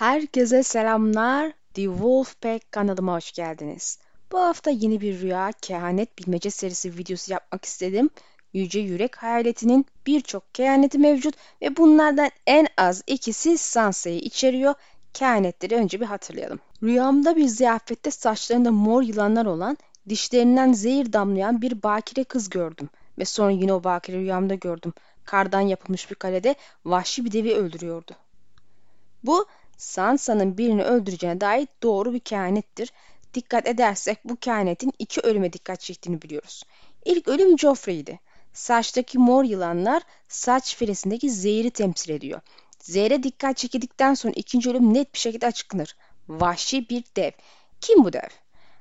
Herkese selamlar. The Wolfpack kanalıma hoş geldiniz. Bu hafta yeni bir rüya kehanet bilmece serisi videosu yapmak istedim. Yüce Yürek Hayaletinin birçok kehaneti mevcut ve bunlardan en az ikisi Sansa'yı içeriyor. Kehanetleri önce bir hatırlayalım. Rüyamda bir ziyafette saçlarında mor yılanlar olan, dişlerinden zehir damlayan bir bakire kız gördüm. Ve sonra yine o bakire rüyamda gördüm. Kardan yapılmış bir kalede vahşi bir devi öldürüyordu. Bu Sansa'nın birini öldüreceğine dair doğru bir kehanettir. Dikkat edersek bu kehanetin iki ölüme dikkat çektiğini biliyoruz. İlk ölüm Joffrey'di. Saçtaki mor yılanlar saç firesindeki zehri temsil ediyor. Zehre dikkat çekildikten sonra ikinci ölüm net bir şekilde açıklanır. Vahşi bir dev. Kim bu dev?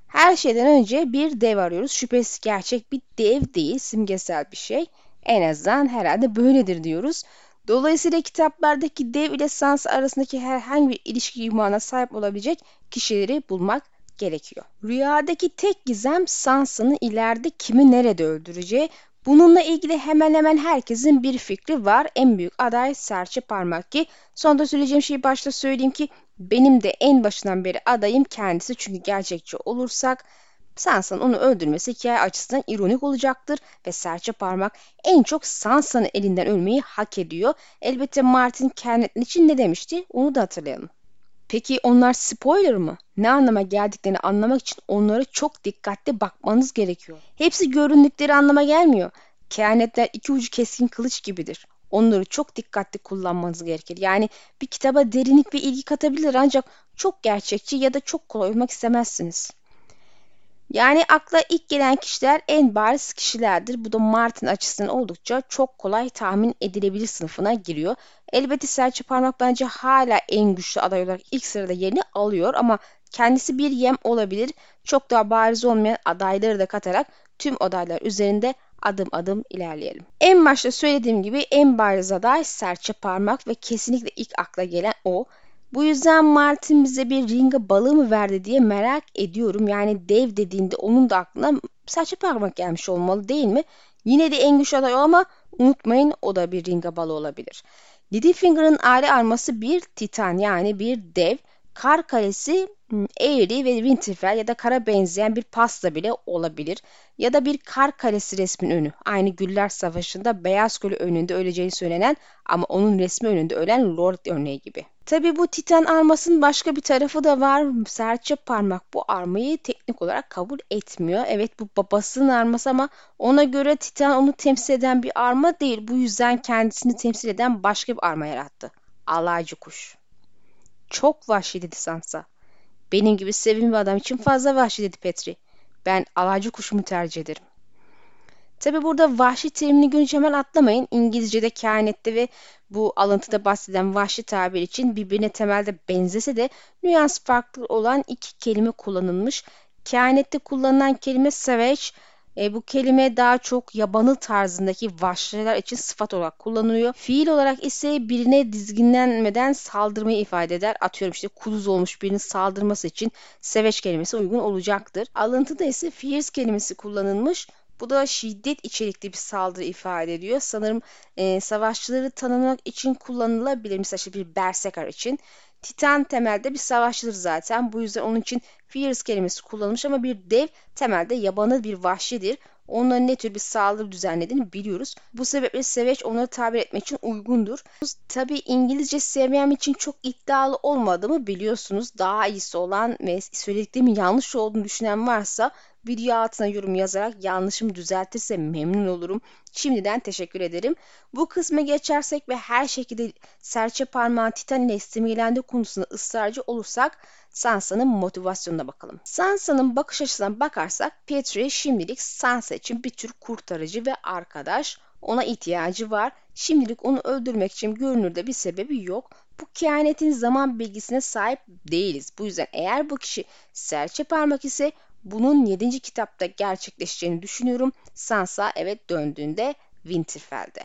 Her şeyden önce bir dev arıyoruz. Şüphesiz gerçek bir dev değil, simgesel bir şey. En azından herhalde böyledir diyoruz. Dolayısıyla kitaplardaki dev ile sans arasındaki herhangi bir ilişki imana sahip olabilecek kişileri bulmak gerekiyor. Rüyadaki tek gizem Sansa'nın ileride kimi nerede öldüreceği. Bununla ilgili hemen hemen herkesin bir fikri var. En büyük aday Serçe Parmak ki sonda söyleyeceğim şeyi başta söyleyeyim ki benim de en başından beri adayım kendisi çünkü gerçekçi olursak Sansa'nın onu öldürmesi hikaye açısından ironik olacaktır ve serçe parmak en çok Sansa'nın elinden ölmeyi hak ediyor. Elbette Martin Kernet'in için ne demişti onu da hatırlayalım. Peki onlar spoiler mı? Ne anlama geldiklerini anlamak için onlara çok dikkatli bakmanız gerekiyor. Hepsi göründükleri anlama gelmiyor. Kehanetler iki ucu keskin kılıç gibidir. Onları çok dikkatli kullanmanız gerekir. Yani bir kitaba derinlik ve ilgi katabilir ancak çok gerçekçi ya da çok kolay olmak istemezsiniz. Yani akla ilk gelen kişiler en bariz kişilerdir. Bu da Martin açısından oldukça çok kolay tahmin edilebilir sınıfına giriyor. Elbette serçe parmak bence hala en güçlü aday olarak ilk sırada yerini alıyor ama kendisi bir yem olabilir. Çok daha bariz olmayan adayları da katarak tüm adaylar üzerinde adım adım ilerleyelim. En başta söylediğim gibi en bariz aday serçe parmak ve kesinlikle ilk akla gelen o. Bu yüzden Martin bize bir ringa balığı mı verdi diye merak ediyorum. Yani dev dediğinde onun da aklına serçe parmak gelmiş olmalı değil mi? Yine de en güçlü aday ama unutmayın o da bir ringa balığı olabilir. Littlefinger'ın aile arması bir titan yani bir dev. Kar kalesi Eğri ve Winterfell ya da kara benzeyen bir pasta bile olabilir. Ya da bir kar kalesi resmin önü. Aynı Güller Savaşı'nda Beyaz Kölü önünde öleceğini söylenen ama onun resmi önünde ölen Lord örneği gibi. Tabi bu Titan armasının başka bir tarafı da var. Serçe parmak bu armayı teknik olarak kabul etmiyor. Evet bu babasının arması ama ona göre Titan onu temsil eden bir arma değil. Bu yüzden kendisini temsil eden başka bir arma yarattı. Alaycı kuş. Çok vahşi dedi Sansa. Benim gibi sevimli adam için fazla vahşi dedi Petri. Ben alaycı kuşumu tercih ederim. Tabi burada vahşi terimini görünce hemen atlamayın. İngilizce'de kehanette ve bu alıntıda bahseden vahşi tabir için birbirine temelde benzese de nüans farklı olan iki kelime kullanılmış. Kehanette kullanılan kelime savage, e, bu kelime daha çok yabanıl tarzındaki vahşiler için sıfat olarak kullanılıyor. Fiil olarak ise birine dizginlenmeden saldırmayı ifade eder. Atıyorum işte kuduz olmuş birinin saldırması için seveç kelimesi uygun olacaktır. Alıntıda ise fierce kelimesi kullanılmış. Bu da şiddet içerikli bir saldırı ifade ediyor. Sanırım e, savaşçıları tanımlamak için kullanılabilir. Mesela işte bir berserker için. Titan temelde bir savaşçıdır zaten. Bu yüzden onun için fierce kelimesi kullanılmış ama bir dev temelde yabanıl bir vahşidir. Onların ne tür bir saldırı düzenlediğini biliyoruz. Bu sebeple Seveç onları tabir etmek için uygundur. Tabi İngilizce sevmem için çok iddialı olmadığımı biliyorsunuz. Daha iyisi olan ve söylediklerimin yanlış olduğunu düşünen varsa Video altına yorum yazarak yanlışımı düzeltirse memnun olurum. Şimdiden teşekkür ederim. Bu kısma geçersek ve her şekilde serçe parmağı Titan ile simgelendiği konusunda ısrarcı olursak Sansa'nın motivasyonuna bakalım. Sansa'nın bakış açısından bakarsak Petri şimdilik Sansa için bir tür kurtarıcı ve arkadaş. Ona ihtiyacı var. Şimdilik onu öldürmek için görünürde bir sebebi yok. Bu kehanetin zaman bilgisine sahip değiliz. Bu yüzden eğer bu kişi serçe parmak ise bunun 7. kitapta gerçekleşeceğini düşünüyorum. Sansa evet döndüğünde Winterfell'de.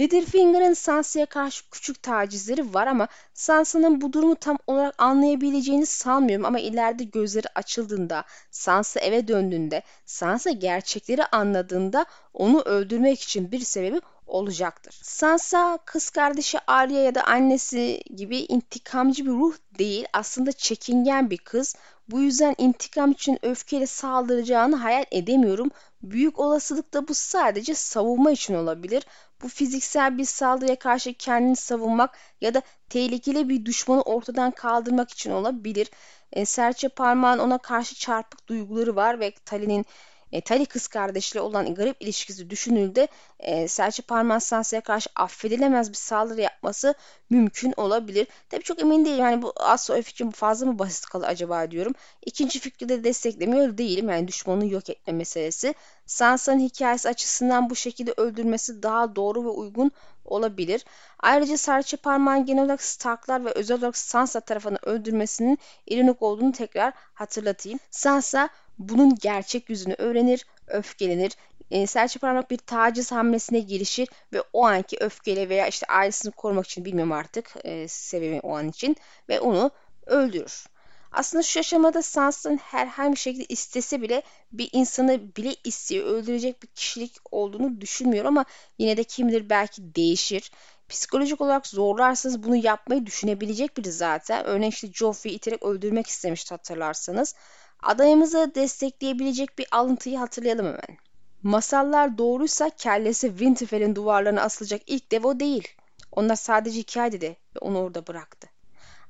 Littlefinger'ın Sansa'ya karşı küçük tacizleri var ama Sansa'nın bu durumu tam olarak anlayabileceğini sanmıyorum ama ileride gözleri açıldığında, Sansa eve döndüğünde, Sansa gerçekleri anladığında onu öldürmek için bir sebebi olacaktır. Sansa kız kardeşi Arya ya da annesi gibi intikamcı bir ruh değil. Aslında çekingen bir kız. Bu yüzden intikam için öfkeyle saldıracağını hayal edemiyorum. Büyük olasılıkla bu sadece savunma için olabilir. Bu fiziksel bir saldırıya karşı kendini savunmak ya da tehlikeli bir düşmanı ortadan kaldırmak için olabilir. E, serçe parmağın ona karşı çarpık duyguları var ve Tali'nin e, Tali kız kardeşle olan garip ilişkisi düşünüldü. E, Parmağın Sansa'ya karşı affedilemez bir saldırı yapması mümkün olabilir. Tabii çok emin değilim. Yani bu Asya için fazla mı basit kalır acaba diyorum. İkinci fikri de desteklemiyor değilim. Yani düşmanı yok etme meselesi. Sansa'nın hikayesi açısından bu şekilde öldürmesi daha doğru ve uygun olabilir. Ayrıca Serçe Parmağın genel olarak Starklar ve özel olarak Sansa tarafından öldürmesinin ironik olduğunu tekrar hatırlatayım. Sansa bunun gerçek yüzünü öğrenir, öfkelenir. E, serçe parmak bir taciz hamlesine girişir ve o anki öfkeyle veya işte ailesini korumak için bilmiyorum artık e, sebebi o an için ve onu öldürür. Aslında şu aşamada Sansa'nın herhangi bir şekilde istese bile bir insanı bile istiyor öldürecek bir kişilik olduğunu düşünmüyor ama yine de kim bilir belki değişir. Psikolojik olarak zorlarsanız bunu yapmayı düşünebilecek biri zaten. Örneğin işte Joffrey'i iterek öldürmek istemiş hatırlarsanız. Adayımızı destekleyebilecek bir alıntıyı hatırlayalım hemen. Masallar doğruysa kellesi Winterfell'in duvarlarına asılacak ilk dev o değil. Onlar sadece hikaye dedi ve onu orada bıraktı.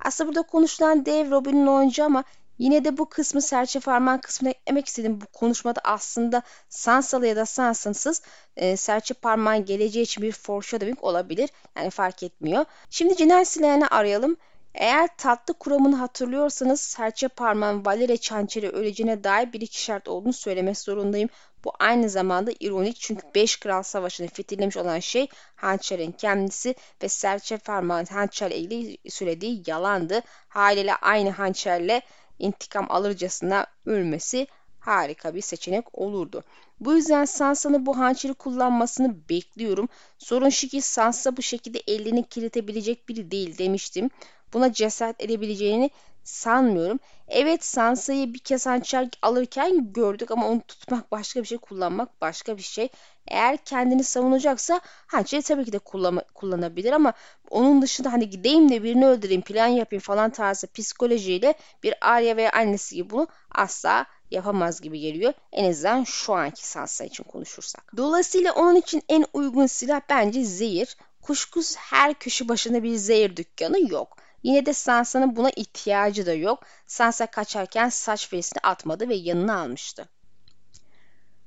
Aslında burada konuşulan dev Robin'in oyuncu ama yine de bu kısmı serçe parmağın kısmına eklemek istedim. Bu konuşmada aslında Sansalı ya da Sansa'nsız e, serçe parmağın geleceği için bir foreshadowing olabilir. Yani fark etmiyor. Şimdi cinayet silahını arayalım. Eğer tatlı kuramını hatırlıyorsanız serçe parmağın Valeria Çançeri öleceğine dair bir iki şart olduğunu söylemek zorundayım. Bu aynı zamanda ironik çünkü 5 Kral Savaşı'nı fethedilmiş olan şey hançerin kendisi ve serçe parmağın hançerle ilgili söylediği yalandı. Haliyle aynı hançerle intikam alırcasına ölmesi harika bir seçenek olurdu. Bu yüzden Sansa'nın bu hançeri kullanmasını bekliyorum. Sorun şu ki Sansa bu şekilde elini kirletebilecek biri değil demiştim buna cesaret edebileceğini sanmıyorum. Evet Sansa'yı bir kez hançer alırken gördük ama onu tutmak başka bir şey, kullanmak başka bir şey. Eğer kendini savunacaksa hançeri tabii ki de kullan kullanabilir ama onun dışında hani gideyim de birini öldüreyim, plan yapayım falan tarzı psikolojiyle bir Arya veya annesi gibi bunu asla yapamaz gibi geliyor. En azından şu anki Sansa için konuşursak. Dolayısıyla onun için en uygun silah bence zehir. Kuşkusuz her köşe başında bir zehir dükkanı yok. Yine de Sansa'nın buna ihtiyacı da yok. Sansa kaçarken saç ferisini atmadı ve yanına almıştı.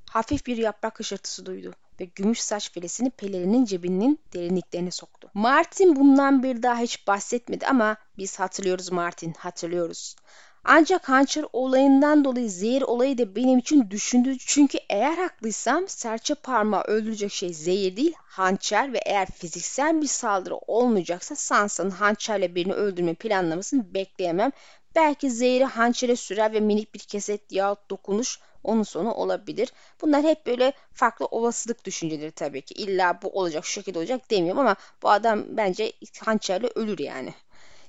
Hafif bir yaprak hışırtısı duydu ve gümüş saç feresini pelerinin cebinin derinliklerine soktu. Martin bundan bir daha hiç bahsetmedi ama biz hatırlıyoruz Martin, hatırlıyoruz. Ancak hançer olayından dolayı zehir olayı da benim için düşündü. Çünkü eğer haklıysam serçe parmağı öldürecek şey zehir değil hançer ve eğer fiziksel bir saldırı olmayacaksa Sansa'nın hançerle birini öldürme planlamasını bekleyemem. Belki zehri hançere sürer ve minik bir keset yahut dokunuş onun sonu olabilir. Bunlar hep böyle farklı olasılık düşünceleri tabii ki. İlla bu olacak şu şekilde olacak demiyorum ama bu adam bence hançerle ölür yani.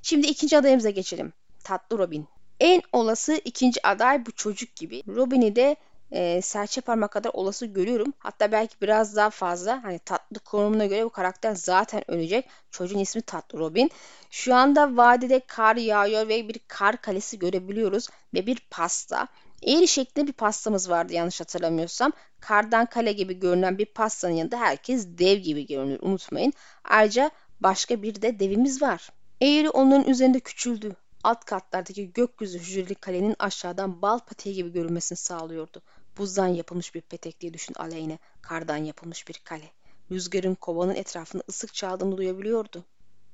Şimdi ikinci adayımıza geçelim. Tatlı Robin. En olası ikinci aday bu çocuk gibi. Robin'i de e, serçe parmak kadar olası görüyorum. Hatta belki biraz daha fazla. Hani tatlı konumuna göre bu karakter zaten ölecek. Çocuğun ismi Tatlı Robin. Şu anda vadide kar yağıyor ve bir kar kalesi görebiliyoruz. Ve bir pasta. Eğri şeklinde bir pastamız vardı yanlış hatırlamıyorsam. Kardan kale gibi görünen bir pastanın yanında herkes dev gibi görünür unutmayın. Ayrıca başka bir de devimiz var. Eğri onların üzerinde küçüldü alt katlardaki gökyüzü hücreli kalenin aşağıdan bal patiği gibi görünmesini sağlıyordu. Buzdan yapılmış bir petek diye düşün aleyhine, kardan yapılmış bir kale. Rüzgarın kovanın etrafını ısık çaldığını duyabiliyordu.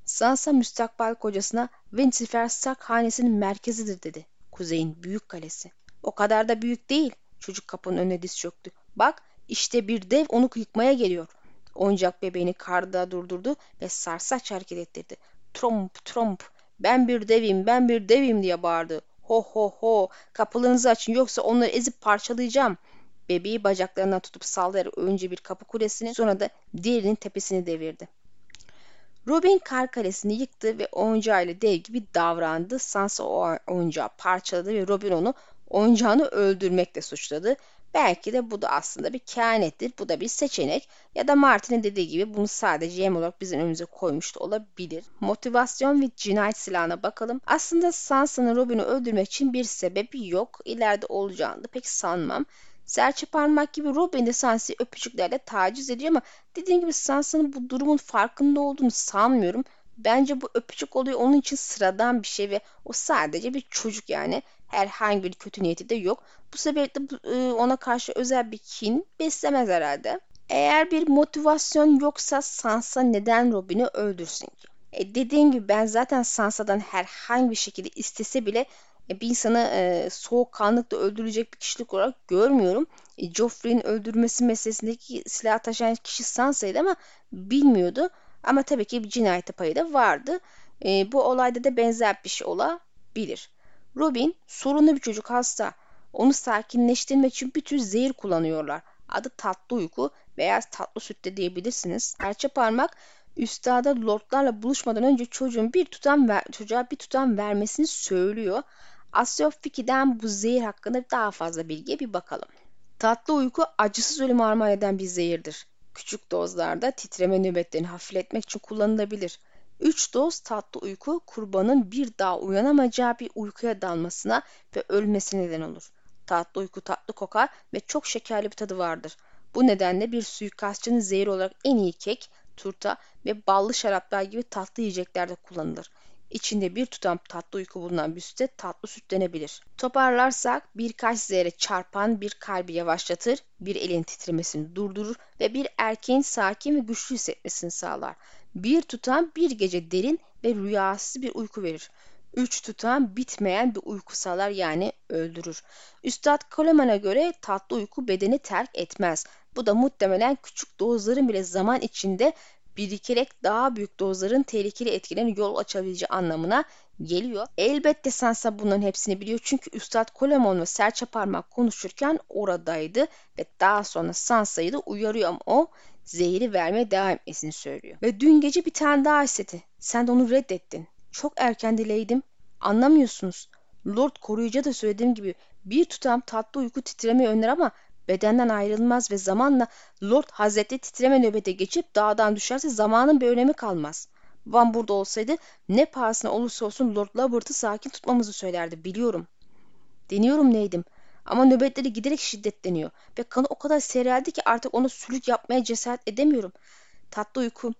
Sansa müstakbel kocasına Winterfell Stark hanesinin merkezidir dedi. Kuzeyin büyük kalesi. O kadar da büyük değil. Çocuk kapının önüne diz çöktü. Bak işte bir dev onu yıkmaya geliyor. Oyuncak bebeğini karda durdurdu ve sarsaç hareket ettirdi. Tromp tromp ben bir devim, ben bir devim diye bağırdı. Ho ho ho, kapılarınızı açın yoksa onları ezip parçalayacağım. bebeği bacaklarından tutup sallayarak önce bir kapı kulesini sonra da diğerinin tepesini devirdi. Robin kar kalesini yıktı ve oyuncağıyla dev gibi davrandı. Sansa o oyuncağı parçaladı ve Robin onu oyuncağını öldürmekle suçladı. Belki de bu da aslında bir kehanettir. Bu da bir seçenek. Ya da Martin'in dediği gibi bunu sadece yem olarak bizim önümüze koymuş da olabilir. Motivasyon ve cinayet silahına bakalım. Aslında Sansa'nın Robin'i öldürmek için bir sebebi yok. İleride olacağını da pek sanmam. Serçe parmak gibi Robin de Sansa'yı öpücüklerle taciz ediyor ama dediğim gibi Sansa'nın bu durumun farkında olduğunu sanmıyorum. Bence bu öpücük oluyor onun için sıradan bir şey ve o sadece bir çocuk yani. Herhangi bir kötü niyeti de yok. Bu sebeple e, ona karşı özel bir kin beslemez herhalde. Eğer bir motivasyon yoksa Sansa neden Robin'i öldürsün ki? E dediğim gibi ben zaten Sansa'dan herhangi bir şekilde istese bile e, bir insanı e, soğukkanlıkla öldürecek bir kişilik olarak görmüyorum. E, Joffrey'in öldürmesi meselesindeki silah taşıyan kişi Sansa'ydı ama bilmiyordu. Ama tabii ki bir cinayet payı da vardı. E, bu olayda da benzer bir şey olabilir. Robin sorunlu bir çocuk hasta. Onu sakinleştirmek için bir tür zehir kullanıyorlar. Adı tatlı uyku veya tatlı süt de diyebilirsiniz. Serçe parmak üstada lordlarla buluşmadan önce çocuğun bir tutam ver, çocuğa bir tutam vermesini söylüyor. Asya Fiki'den bu zehir hakkında daha fazla bilgiye bir bakalım. Tatlı uyku acısız ölüm armağan eden bir zehirdir. Küçük dozlarda titreme nöbetlerini hafifletmek için kullanılabilir. 3 doz tatlı uyku kurbanın bir daha uyanamayacağı bir uykuya dalmasına ve ölmesine neden olur. Tatlı uyku tatlı kokar ve çok şekerli bir tadı vardır. Bu nedenle bir suikastçının zehri olarak en iyi kek, turta ve ballı şaraplar gibi tatlı yiyeceklerde kullanılır. İçinde bir tutam tatlı uyku bulunan bir süte tatlı süt denebilir. Toparlarsak birkaç zehre çarpan bir kalbi yavaşlatır, bir elin titremesini durdurur ve bir erkeğin sakin ve güçlü hissetmesini sağlar. Bir tutam bir gece derin ve rüyasız bir uyku verir. Üç tutam bitmeyen bir uyku sağlar yani öldürür. Üstad Coleman'a göre tatlı uyku bedeni terk etmez. Bu da muhtemelen küçük dozların bile zaman içinde birikerek daha büyük dozların tehlikeli etkilerine yol açabileceği anlamına geliyor. Elbette Sansa bunların hepsini biliyor çünkü Üstad Colemon ve Serçe Parmak konuşurken oradaydı ve daha sonra Sansa'yı da uyarıyor ama o zehri vermeye devam etmesini söylüyor. Ve dün gece bir tane daha istedi. Sen de onu reddettin. Çok erken dileydim. Anlamıyorsunuz. Lord koruyucu da söylediğim gibi bir tutam tatlı uyku titreme önler ama bedenden ayrılmaz ve zamanla Lord Hazretleri titreme nöbete geçip dağdan düşerse zamanın bir önemi kalmaz. Babam burada olsaydı ne pahasına olursa olsun Lord Lobert'ı sakin tutmamızı söylerdi biliyorum. Deniyorum neydim ama nöbetleri giderek şiddetleniyor ve kanı o kadar seyreldi ki artık ona sülük yapmaya cesaret edemiyorum. Tatlı uyku.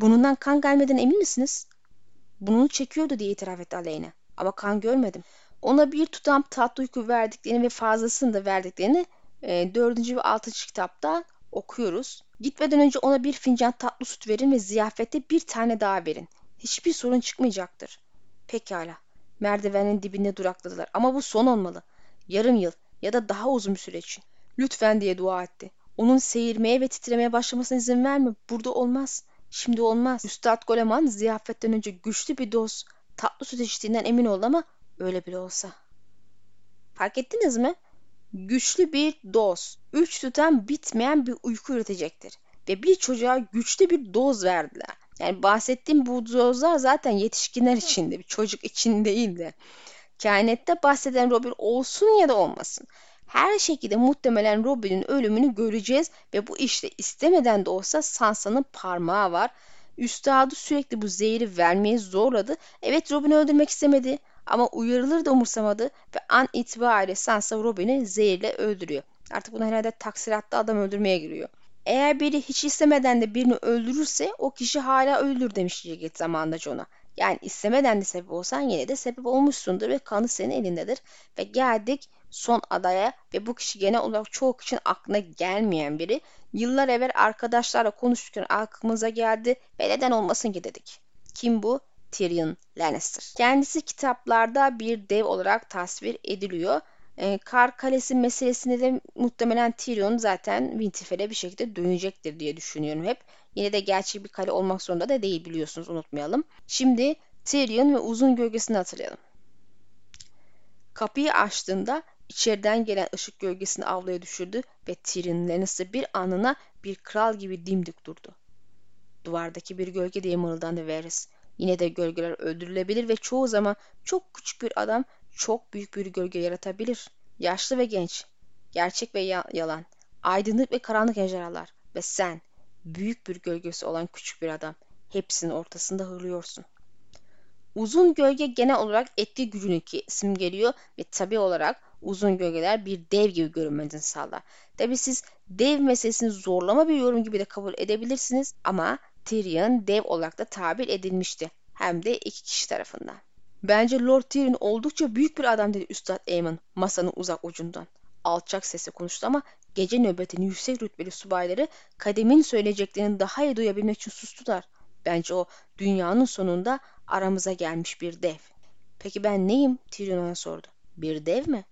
Bunundan kan gelmeden emin misiniz? Bununu çekiyordu diye itiraf etti Aleyna. Ama kan görmedim. Ona bir tutam tatlı uyku verdiklerini ve fazlasını da verdiklerini e, 4. ve 6. kitapta okuyoruz. Gitmeden önce ona bir fincan tatlı süt verin ve ziyafette bir tane daha verin. Hiçbir sorun çıkmayacaktır. Pekala. Merdivenin dibinde durakladılar ama bu son olmalı. Yarım yıl ya da daha uzun bir süre için. Lütfen diye dua etti. Onun seyirmeye ve titremeye başlamasına izin verme. Burada olmaz. Şimdi olmaz. Üstad Goleman ziyafetten önce güçlü bir doz tatlı süt içtiğinden emin oldu ama öyle bile olsa. Fark ettiniz mi? Güçlü bir doz. Üç tutan bitmeyen bir uyku üretecektir. Ve bir çocuğa güçlü bir doz verdiler. Yani bahsettiğim bu dozlar zaten yetişkinler içinde, bir çocuk için değil de. Kainette bahseden Robin olsun ya da olmasın. Her şekilde muhtemelen Robin'in ölümünü göreceğiz ve bu işte istemeden de olsa Sansa'nın parmağı var. Üstadı sürekli bu zehri vermeyi zorladı. Evet Robin'i öldürmek istemedi ama uyarılır da umursamadı ve an itibariyle Sansa Robin'i zehirle öldürüyor. Artık buna herhalde taksiratta adam öldürmeye giriyor. Eğer biri hiç istemeden de birini öldürürse o kişi hala ölür demiş Jigget zamanında Jon'a. Yani istemeden de sebep olsan yine de sebep olmuşsundur ve kanı senin elindedir. Ve geldik son adaya ve bu kişi genel olarak çoğu kişinin aklına gelmeyen biri. Yıllar evvel arkadaşlarla konuşurken aklımıza geldi ve neden olmasın ki dedik. Kim bu? Tyrion Lannister. Kendisi kitaplarda bir dev olarak tasvir ediliyor. E, Kar Kalesi meselesinde de muhtemelen Tyrion zaten Winterfell'e bir şekilde dönecektir diye düşünüyorum hep. Yine de gerçek bir kale olmak zorunda da değil biliyorsunuz unutmayalım. Şimdi Tyrion ve uzun gölgesini hatırlayalım. Kapıyı açtığında içeriden gelen ışık gölgesini avluya düşürdü ve Tyrion Lannister bir anına bir kral gibi dimdik durdu. Duvardaki bir gölge diye mırıldandı Varys. Yine de gölgeler öldürülebilir ve çoğu zaman çok küçük bir adam çok büyük bir gölge yaratabilir. Yaşlı ve genç, gerçek ve ya- yalan, aydınlık ve karanlık ejderhalar ve sen, büyük bir gölgesi olan küçük bir adam, hepsinin ortasında hırlıyorsun. Uzun gölge genel olarak etki gücünü simgeliyor ve tabi olarak uzun gölgeler bir dev gibi görünmenizi sağlar. Tabi siz dev meselesini zorlama bir yorum gibi de kabul edebilirsiniz ama Tyrion dev olarak da tabir edilmişti. Hem de iki kişi tarafından. Bence Lord Tyrion oldukça büyük bir adam dedi Üstad Aemon masanın uzak ucundan. Alçak sesle konuştu ama gece nöbetinin yüksek rütbeli subayları kademin söyleyeceklerini daha iyi duyabilmek için sustular. Bence o dünyanın sonunda aramıza gelmiş bir dev. Peki ben neyim? Tyrion ona sordu. Bir dev mi?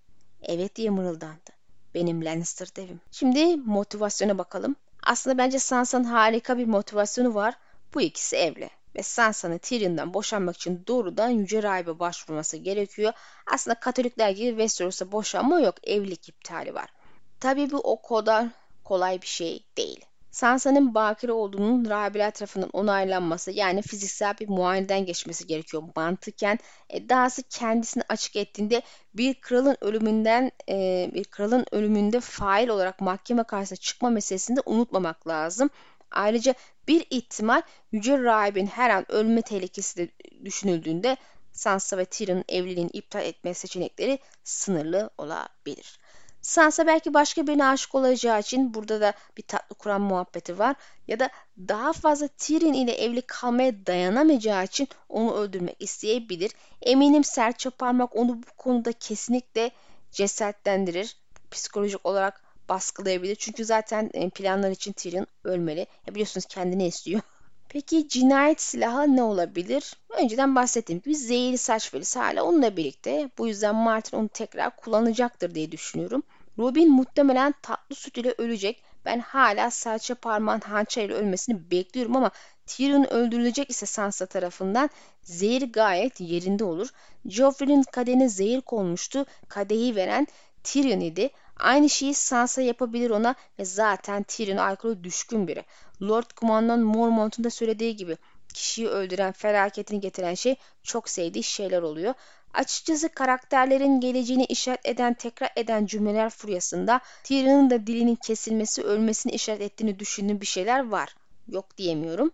Evet diye mırıldandı. Benim Lannister devim. Şimdi motivasyona bakalım. Aslında bence Sansa'nın harika bir motivasyonu var. Bu ikisi evli. Ve Sansa'nın Tyrion'dan boşanmak için doğrudan Yüce Rahibe başvurması gerekiyor. Aslında Katolikler gibi Westeros'a boşanma yok. Evlilik iptali var. Tabii bu o kadar kolay bir şey değil. Sansa'nın bakire olduğunun rahibeler tarafından onaylanması yani fiziksel bir muayeneden geçmesi gerekiyor mantıken. E, dahası kendisini açık ettiğinde bir kralın ölümünden e, bir kralın ölümünde fail olarak mahkeme karşısına çıkma meselesini de unutmamak lazım. Ayrıca bir ihtimal Yüce Rahibin her an ölme tehlikesi de düşünüldüğünde Sansa ve Tyrion'un evliliğini iptal etme seçenekleri sınırlı olabilir. Sansa belki başka birine aşık olacağı için burada da bir tatlı kuran muhabbeti var. Ya da daha fazla Tyrion ile evli kalmaya dayanamayacağı için onu öldürmek isteyebilir. Eminim serçe parmak onu bu konuda kesinlikle cesaretlendirir. Psikolojik olarak baskılayabilir. Çünkü zaten e, planlar için Tyrion ölmeli. Ya biliyorsunuz kendini istiyor. Peki cinayet silahı ne olabilir? Önceden bahsettiğim gibi zehirli saç velisi hala onunla birlikte. Bu yüzden Martin onu tekrar kullanacaktır diye düşünüyorum. Robin muhtemelen tatlı süt ile ölecek. Ben hala serçe parmağın hançerle ölmesini bekliyorum ama Tyrion öldürülecek ise Sansa tarafından zehir gayet yerinde olur. Joffrey'nin kadehine zehir konmuştu. Kadehi veren Tyrion idi. Aynı şeyi Sansa yapabilir ona ve zaten Tyrion alkolü düşkün biri. Lord Kumandan Mormont'un da söylediği gibi kişiyi öldüren, felaketini getiren şey çok sevdiği şeyler oluyor. Açıkçası karakterlerin geleceğini işaret eden, tekrar eden cümleler furyasında Tyrion'un da dilinin kesilmesi, ölmesini işaret ettiğini düşündüğüm bir şeyler var. Yok diyemiyorum.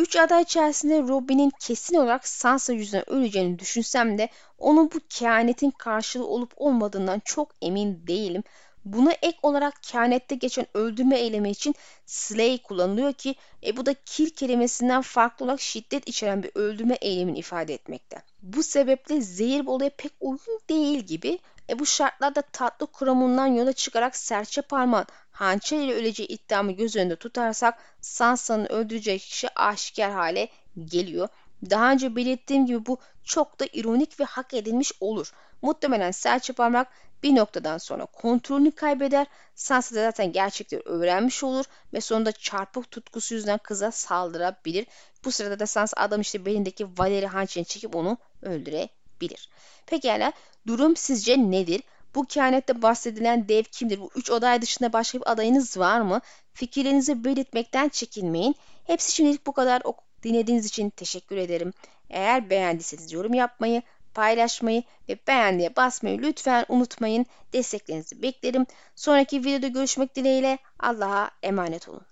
Üç aday içerisinde Robin'in kesin olarak Sansa yüzünden öleceğini düşünsem de onun bu kehanetin karşılığı olup olmadığından çok emin değilim. Buna ek olarak kehanette geçen öldürme eylemi için slay kullanılıyor ki e, bu da kill kelimesinden farklı olarak şiddet içeren bir öldürme eylemini ifade etmekte. Bu sebeple zehir olaya pek uygun değil gibi e, bu şartlarda tatlı kuramından yola çıkarak serçe parmağın hançer ile öleceği iddiamı göz önünde tutarsak Sansa'nın öldürecek kişi aşikar hale geliyor. Daha önce belirttiğim gibi bu çok da ironik ve hak edilmiş olur. Muhtemelen serçe parmak bir noktadan sonra kontrolünü kaybeder. Sansa da zaten gerçekleri öğrenmiş olur ve sonunda çarpık tutkusu yüzünden kıza saldırabilir. Bu sırada da Sansa adam işte belindeki Valeri hançerini çekip onu öldürebilir. Pekala durum sizce nedir? Bu kehanette bahsedilen dev kimdir? Bu üç aday dışında başka bir adayınız var mı? Fikirlerinizi belirtmekten çekinmeyin. Hepsi şimdilik bu kadar. Dinlediğiniz için teşekkür ederim. Eğer beğendiyseniz yorum yapmayı, paylaşmayı ve beğendiye basmayı lütfen unutmayın. Desteklerinizi beklerim. Sonraki videoda görüşmek dileğiyle Allah'a emanet olun.